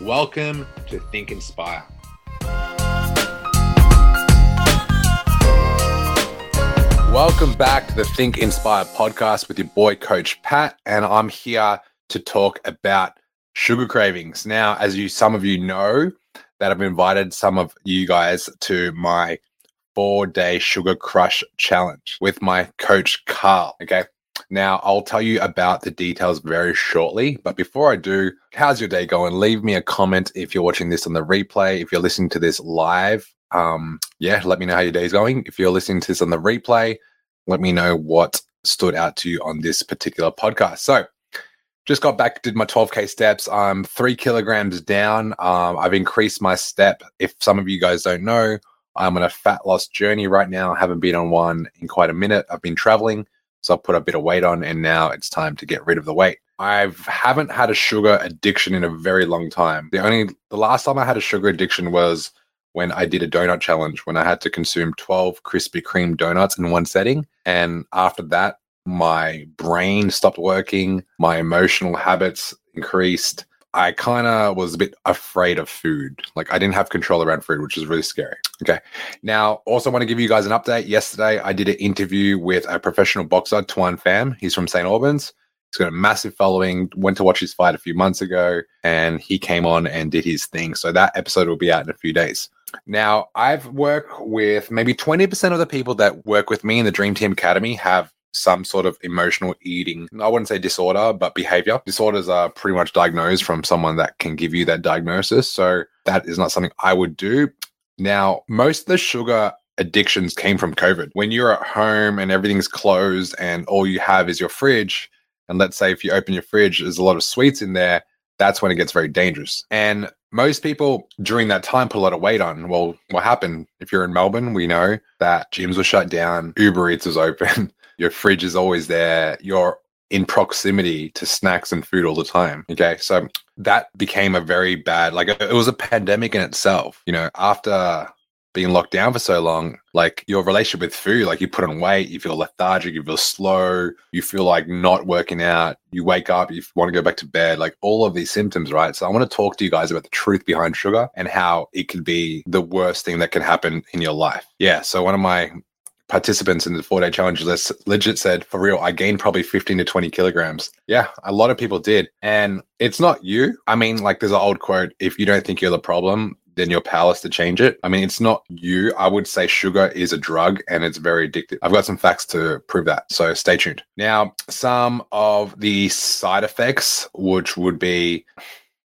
Welcome to Think Inspire. Welcome back to the Think Inspire podcast with your boy, Coach Pat, and I'm here to talk about sugar cravings. Now, as you some of you know, that I've invited some of you guys to my four day sugar crush challenge with my coach Carl. Okay. Now, I'll tell you about the details very shortly. But before I do, how's your day going? Leave me a comment if you're watching this on the replay. If you're listening to this live, um, yeah, let me know how your day's going. If you're listening to this on the replay, let me know what stood out to you on this particular podcast. So, just got back, did my 12K steps. I'm three kilograms down. Um, I've increased my step. If some of you guys don't know, I'm on a fat loss journey right now. I haven't been on one in quite a minute. I've been traveling, so I put a bit of weight on, and now it's time to get rid of the weight. I haven't had a sugar addiction in a very long time. The only the last time I had a sugar addiction was when I did a donut challenge when I had to consume 12 Krispy Kreme donuts in one setting. And after that, my brain stopped working, my emotional habits increased. I kind of was a bit afraid of food. Like I didn't have control around food, which is really scary. Okay. Now, also want to give you guys an update. Yesterday, I did an interview with a professional boxer, Tuan Pham. He's from St. Albans. He's got a massive following. Went to watch his fight a few months ago, and he came on and did his thing. So that episode will be out in a few days. Now, I've worked with maybe 20% of the people that work with me in the Dream Team Academy have some sort of emotional eating. I wouldn't say disorder, but behavior. Disorders are pretty much diagnosed from someone that can give you that diagnosis. So that is not something I would do. Now, most of the sugar addictions came from COVID. When you're at home and everything's closed and all you have is your fridge, and let's say if you open your fridge, there's a lot of sweets in there, that's when it gets very dangerous. And most people during that time put a lot of weight on. Well, what happened? If you're in Melbourne, we know that gyms were shut down, Uber Eats was open, your fridge is always there, you're in proximity to snacks and food all the time. Okay. So that became a very bad, like it was a pandemic in itself. You know, after being locked down for so long, like your relationship with food, like you put on weight, you feel lethargic, you feel slow, you feel like not working out, you wake up, you want to go back to bed, like all of these symptoms, right? So I want to talk to you guys about the truth behind sugar and how it can be the worst thing that can happen in your life. Yeah. So one of my participants in the four day challenge list legit said, for real, I gained probably 15 to 20 kilograms. Yeah, a lot of people did. And it's not you. I mean, like there's an old quote if you don't think you're the problem, then you're powerless to change it. I mean, it's not you. I would say sugar is a drug and it's very addictive. I've got some facts to prove that. So stay tuned. Now, some of the side effects, which would be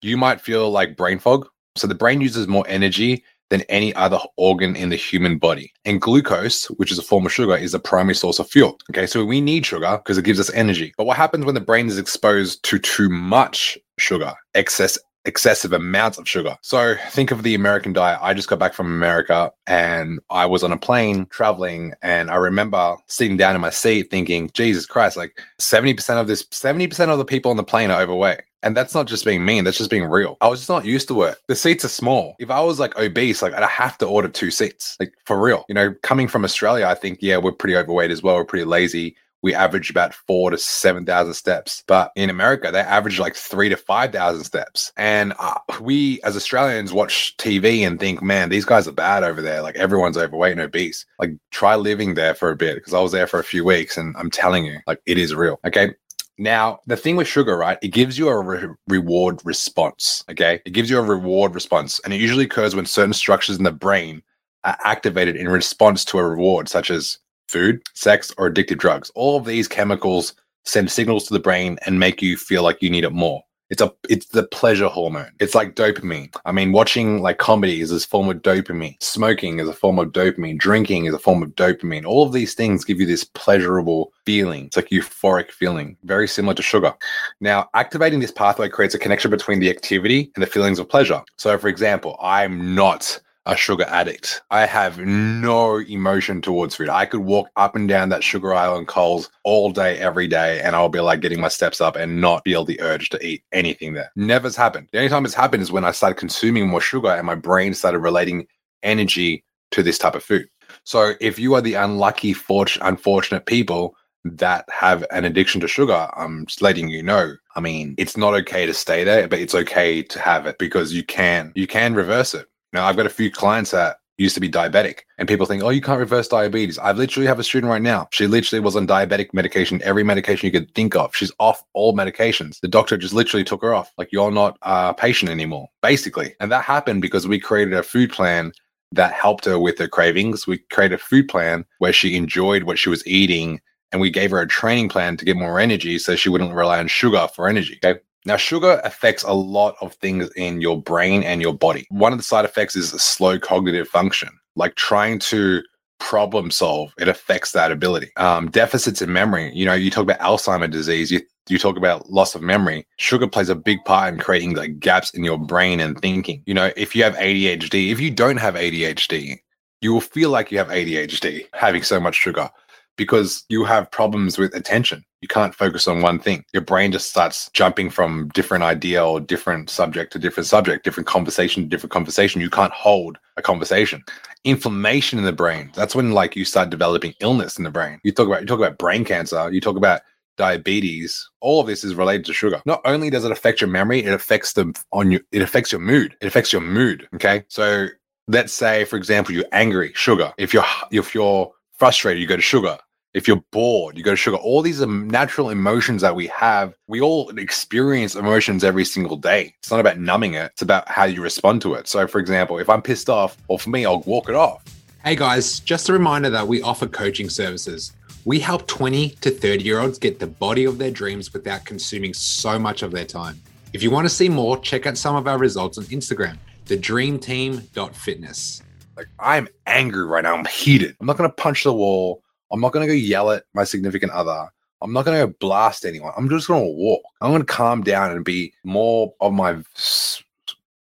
you might feel like brain fog. So the brain uses more energy than any other organ in the human body. And glucose, which is a form of sugar, is a primary source of fuel. Okay, so we need sugar because it gives us energy. But what happens when the brain is exposed to too much sugar, excess excessive amounts of sugar. So think of the American diet. I just got back from America and I was on a plane traveling and I remember sitting down in my seat thinking, Jesus Christ, like 70% of this, 70% of the people on the plane are overweight. And that's not just being mean, that's just being real. I was just not used to it. The seats are small. If I was like obese, like I'd have to order two seats, like for real. You know, coming from Australia, I think, yeah, we're pretty overweight as well. We're pretty lazy we average about four to 7,000 steps. But in America, they average like three to 5,000 steps. And uh, we as Australians watch TV and think, man, these guys are bad over there. Like everyone's overweight and obese. Like try living there for a bit because I was there for a few weeks and I'm telling you, like it is real. Okay. Now, the thing with sugar, right? It gives you a re- reward response. Okay. It gives you a reward response. And it usually occurs when certain structures in the brain are activated in response to a reward, such as food, sex, or addictive drugs. All of these chemicals send signals to the brain and make you feel like you need it more. It's a it's the pleasure hormone. It's like dopamine. I mean, watching like comedy is a form of dopamine. Smoking is a form of dopamine. Drinking is a form of dopamine. All of these things give you this pleasurable feeling. It's like euphoric feeling, very similar to sugar. Now, activating this pathway creates a connection between the activity and the feelings of pleasure. So, for example, I'm not a sugar addict. I have no emotion towards food. I could walk up and down that sugar aisle in Coles all day, every day, and I'll be like getting my steps up and not feel the urge to eat anything there. Never's happened. The only time it's happened is when I started consuming more sugar and my brain started relating energy to this type of food. So if you are the unlucky, unfortunate people that have an addiction to sugar, I'm just letting you know. I mean, it's not okay to stay there, but it's okay to have it because you can you can reverse it. Now, I've got a few clients that used to be diabetic and people think, oh, you can't reverse diabetes. I literally have a student right now. She literally was on diabetic medication, every medication you could think of. She's off all medications. The doctor just literally took her off. Like, you're not a patient anymore, basically. And that happened because we created a food plan that helped her with her cravings. We created a food plan where she enjoyed what she was eating and we gave her a training plan to get more energy so she wouldn't rely on sugar for energy. Okay. Now, sugar affects a lot of things in your brain and your body. One of the side effects is slow cognitive function, like trying to problem solve. It affects that ability. Um, deficits in memory. You know, you talk about Alzheimer's disease. You you talk about loss of memory. Sugar plays a big part in creating like gaps in your brain and thinking. You know, if you have ADHD, if you don't have ADHD, you will feel like you have ADHD having so much sugar because you have problems with attention. You can't focus on one thing. Your brain just starts jumping from different idea or different subject to different subject, different conversation to different conversation. You can't hold a conversation. Inflammation in the brain. That's when like you start developing illness in the brain. You talk about you talk about brain cancer, you talk about diabetes all of this is related to sugar not only does it affect your memory it affects them on you it affects your mood it affects your mood okay so let's say for example you're angry sugar if you're if you're frustrated, you go to sugar. If you're bored, you go to sugar. All these natural emotions that we have. We all experience emotions every single day. It's not about numbing it, it's about how you respond to it. So, for example, if I'm pissed off, or for me, I'll walk it off. Hey guys, just a reminder that we offer coaching services. We help 20 to 30 year olds get the body of their dreams without consuming so much of their time. If you want to see more, check out some of our results on Instagram, thedreamteam.fitness. Like I'm angry right now. I'm heated. I'm not going to punch the wall. I'm not going to go yell at my significant other. I'm not going to go blast anyone. I'm just going to walk. I'm going to calm down and be more of my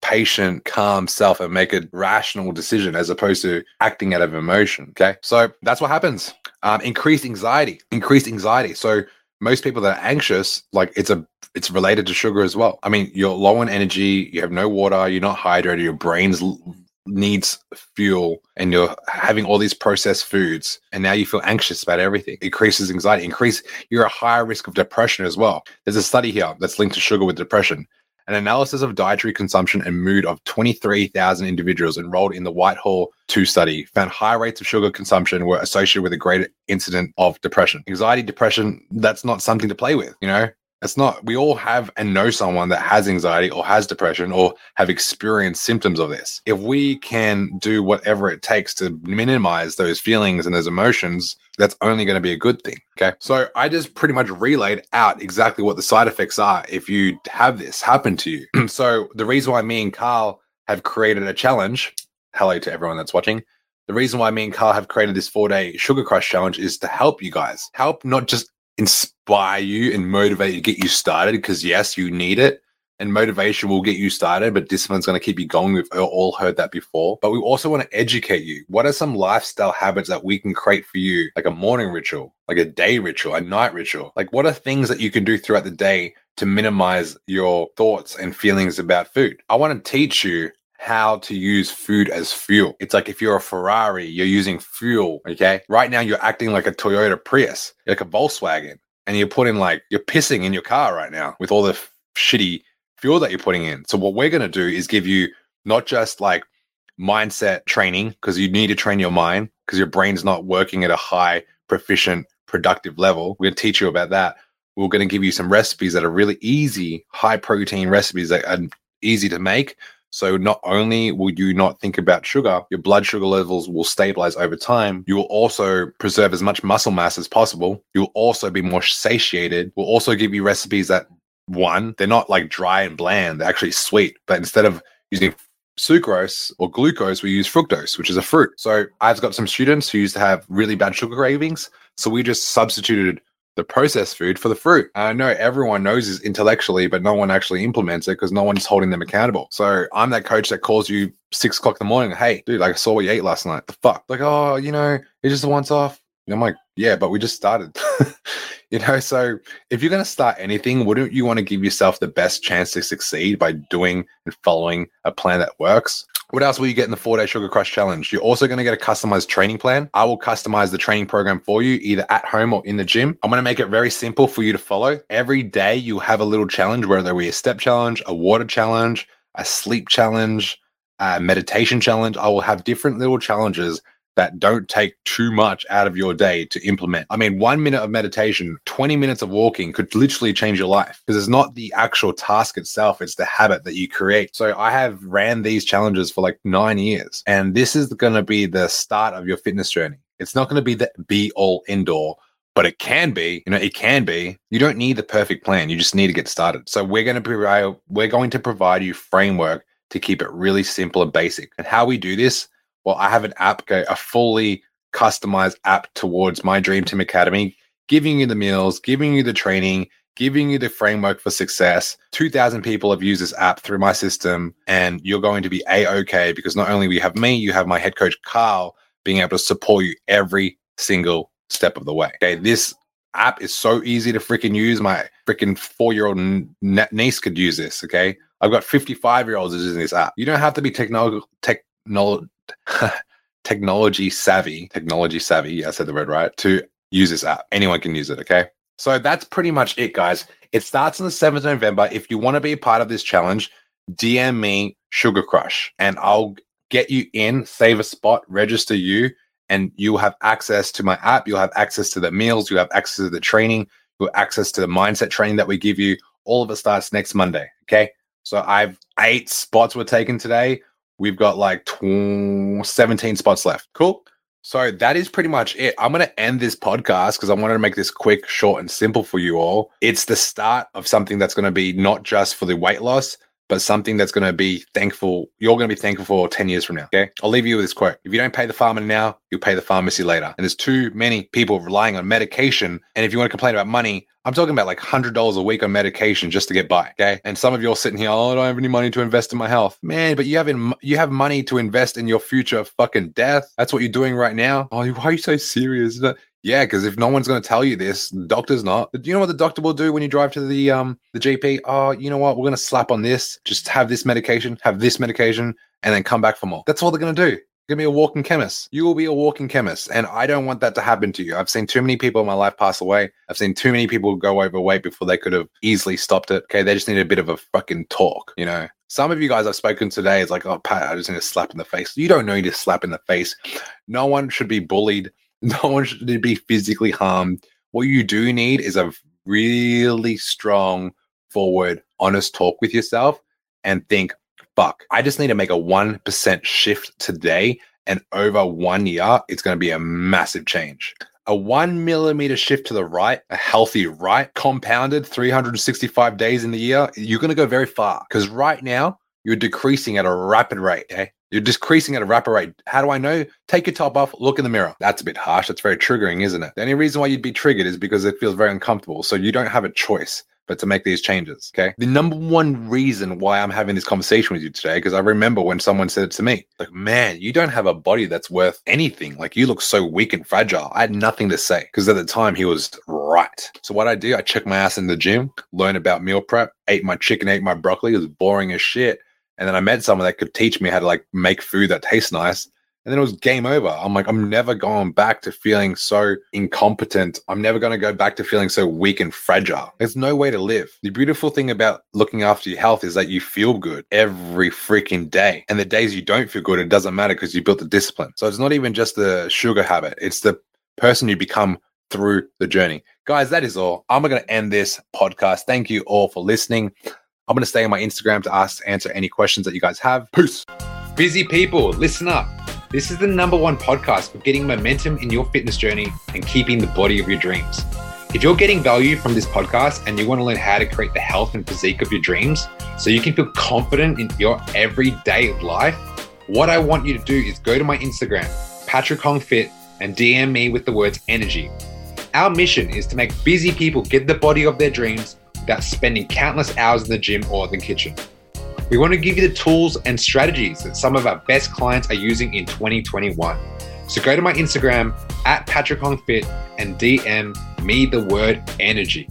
patient, calm self and make a rational decision as opposed to acting out of emotion. Okay. So that's what happens. Um, increased anxiety, increased anxiety. So most people that are anxious, like it's a it's related to sugar as well. I mean, you're low on energy, you have no water, you're not hydrated, your brain's needs fuel and you're having all these processed foods and now you feel anxious about everything increases anxiety increase you're at higher risk of depression as well there's a study here that's linked to sugar with depression an analysis of dietary consumption and mood of 23,000 individuals enrolled in the Whitehall 2 study found high rates of sugar consumption were associated with a greater incident of depression. Anxiety, depression, that's not something to play with, you know? It's not. We all have and know someone that has anxiety or has depression or have experienced symptoms of this. If we can do whatever it takes to minimize those feelings and those emotions, that's only going to be a good thing. Okay. So I just pretty much relayed out exactly what the side effects are if you have this happen to you. so the reason why me and Carl have created a challenge, hello to everyone that's watching. The reason why me and Carl have created this four day sugar crush challenge is to help you guys, help not just inspire you and motivate you, get you started. Because yes, you need it, and motivation will get you started, but discipline's going to keep you going. We've all heard that before. But we also want to educate you. What are some lifestyle habits that we can create for you, like a morning ritual, like a day ritual, a night ritual? Like, what are things that you can do throughout the day to minimize your thoughts and feelings about food? I want to teach you how to use food as fuel. It's like if you're a Ferrari, you're using fuel. Okay. Right now, you're acting like a Toyota Prius, like a Volkswagen, and you're putting like, you're pissing in your car right now with all the f- shitty fuel that you're putting in. So, what we're going to do is give you not just like mindset training, because you need to train your mind because your brain's not working at a high, proficient, productive level. We're going to teach you about that. We're going to give you some recipes that are really easy, high protein recipes that are easy to make so not only will you not think about sugar, your blood sugar levels will stabilize over time. You will also preserve as much muscle mass as possible. You'll also be more satiated. We'll also give you recipes that one, they're not like dry and bland, they're actually sweet. But instead of using sucrose or glucose, we use fructose, which is a fruit. So I've got some students who used to have really bad sugar cravings. So we just substituted the processed food for the fruit. I know everyone knows this intellectually, but no one actually implements it because no one's holding them accountable. So I'm that coach that calls you six o'clock in the morning. Hey, dude, like I saw what you ate last night. The fuck? Like, oh, you know, it's just a once off. And I'm like, yeah, but we just started. you know, so if you're going to start anything, wouldn't you want to give yourself the best chance to succeed by doing and following a plan that works? What else will you get in the four day sugar crush challenge? You're also going to get a customized training plan. I will customize the training program for you either at home or in the gym. I'm going to make it very simple for you to follow. Every day you have a little challenge, whether it be a step challenge, a water challenge, a sleep challenge, a meditation challenge. I will have different little challenges that don't take too much out of your day to implement. I mean, one minute of meditation, 20 minutes of walking could literally change your life because it's not the actual task itself, it's the habit that you create. So I have ran these challenges for like nine years, and this is going to be the start of your fitness journey. It's not going to be the be all all but it can be you know it can be you don't need the perfect plan you just need to get started so we're going to provide uh, we're going to provide you framework to keep it really simple and basic and how we do this well, I have an app, a fully customized app towards my Dream Team Academy, giving you the meals, giving you the training, giving you the framework for success. 2,000 people have used this app through my system, and you're going to be a okay because not only we have me, you have my head coach Carl being able to support you every single step of the way. Okay, this app is so easy to freaking use. My freaking four year old niece could use this. Okay, I've got 55 year olds using this app. You don't have to be techno- techno- technology savvy, technology savvy, yeah, I said the word right, to use this app. Anyone can use it, okay? So that's pretty much it, guys. It starts on the 7th of November. If you want to be a part of this challenge, DM me Sugar Crush and I'll get you in, save a spot, register you, and you'll have access to my app. You'll have access to the meals. You'll have access to the training. You'll have access to the mindset training that we give you. All of it starts next Monday. Okay. So I've eight spots were taken today. We've got like tw- 17 spots left. Cool. So that is pretty much it. I'm going to end this podcast because I wanted to make this quick, short, and simple for you all. It's the start of something that's going to be not just for the weight loss, but something that's going to be thankful. You're going to be thankful for 10 years from now. Okay. I'll leave you with this quote. If you don't pay the farmer now, you'll pay the pharmacy later. And there's too many people relying on medication. And if you want to complain about money, I'm talking about like $100 a week on medication just to get by. Okay. And some of you are sitting here, oh, I don't have any money to invest in my health. Man, but you have, in, you have money to invest in your future fucking death. That's what you're doing right now. Oh, why are you so serious? Yeah, because if no one's going to tell you this, the doctor's not. Do you know what the doctor will do when you drive to the um the GP? Oh, you know what? We're going to slap on this. Just have this medication, have this medication, and then come back for more. That's all they're going to do. Gonna be a walking chemist. You will be a walking chemist. And I don't want that to happen to you. I've seen too many people in my life pass away. I've seen too many people go overweight before they could have easily stopped it. Okay. They just need a bit of a fucking talk, you know. Some of you guys I've spoken today is like, oh Pat, I just need a slap in the face. You don't need a slap in the face. No one should be bullied. No one should be physically harmed. What you do need is a really strong, forward, honest talk with yourself and think, fuck, I just need to make a 1% shift today. And over one year, it's going to be a massive change. A one millimeter shift to the right, a healthy right, compounded 365 days in the year, you're going to go very far. Because right now, you're decreasing at a rapid rate. Okay. You're decreasing at a rapid rate. How do I know? Take your top off, look in the mirror. That's a bit harsh. That's very triggering, isn't it? The only reason why you'd be triggered is because it feels very uncomfortable. So you don't have a choice but to make these changes. Okay. The number one reason why I'm having this conversation with you today, because I remember when someone said it to me, like, man, you don't have a body that's worth anything. Like, you look so weak and fragile. I had nothing to say because at the time he was right. So, what I do, I check my ass in the gym, learn about meal prep, ate my chicken, ate my broccoli. It was boring as shit. And then I met someone that could teach me how to like make food that tastes nice and then it was game over. I'm like, I'm never going back to feeling so incompetent. I'm never going to go back to feeling so weak and fragile. There's no way to live. The beautiful thing about looking after your health is that you feel good every freaking day. And the days you don't feel good, it doesn't matter because you built the discipline. So it's not even just the sugar habit, it's the person you become through the journey. Guys, that is all. I'm going to end this podcast. Thank you all for listening. I'm going to stay on my Instagram to ask, answer any questions that you guys have. Peace. Busy people, listen up. This is the number one podcast for getting momentum in your fitness journey and keeping the body of your dreams. If you're getting value from this podcast and you want to learn how to create the health and physique of your dreams so you can feel confident in your everyday life, what I want you to do is go to my Instagram, Patrick Hong Fit, and DM me with the words energy. Our mission is to make busy people get the body of their dreams without spending countless hours in the gym or the kitchen. We want to give you the tools and strategies that some of our best clients are using in 2021. So go to my Instagram at Patrick Hong Fit and DM me the word energy.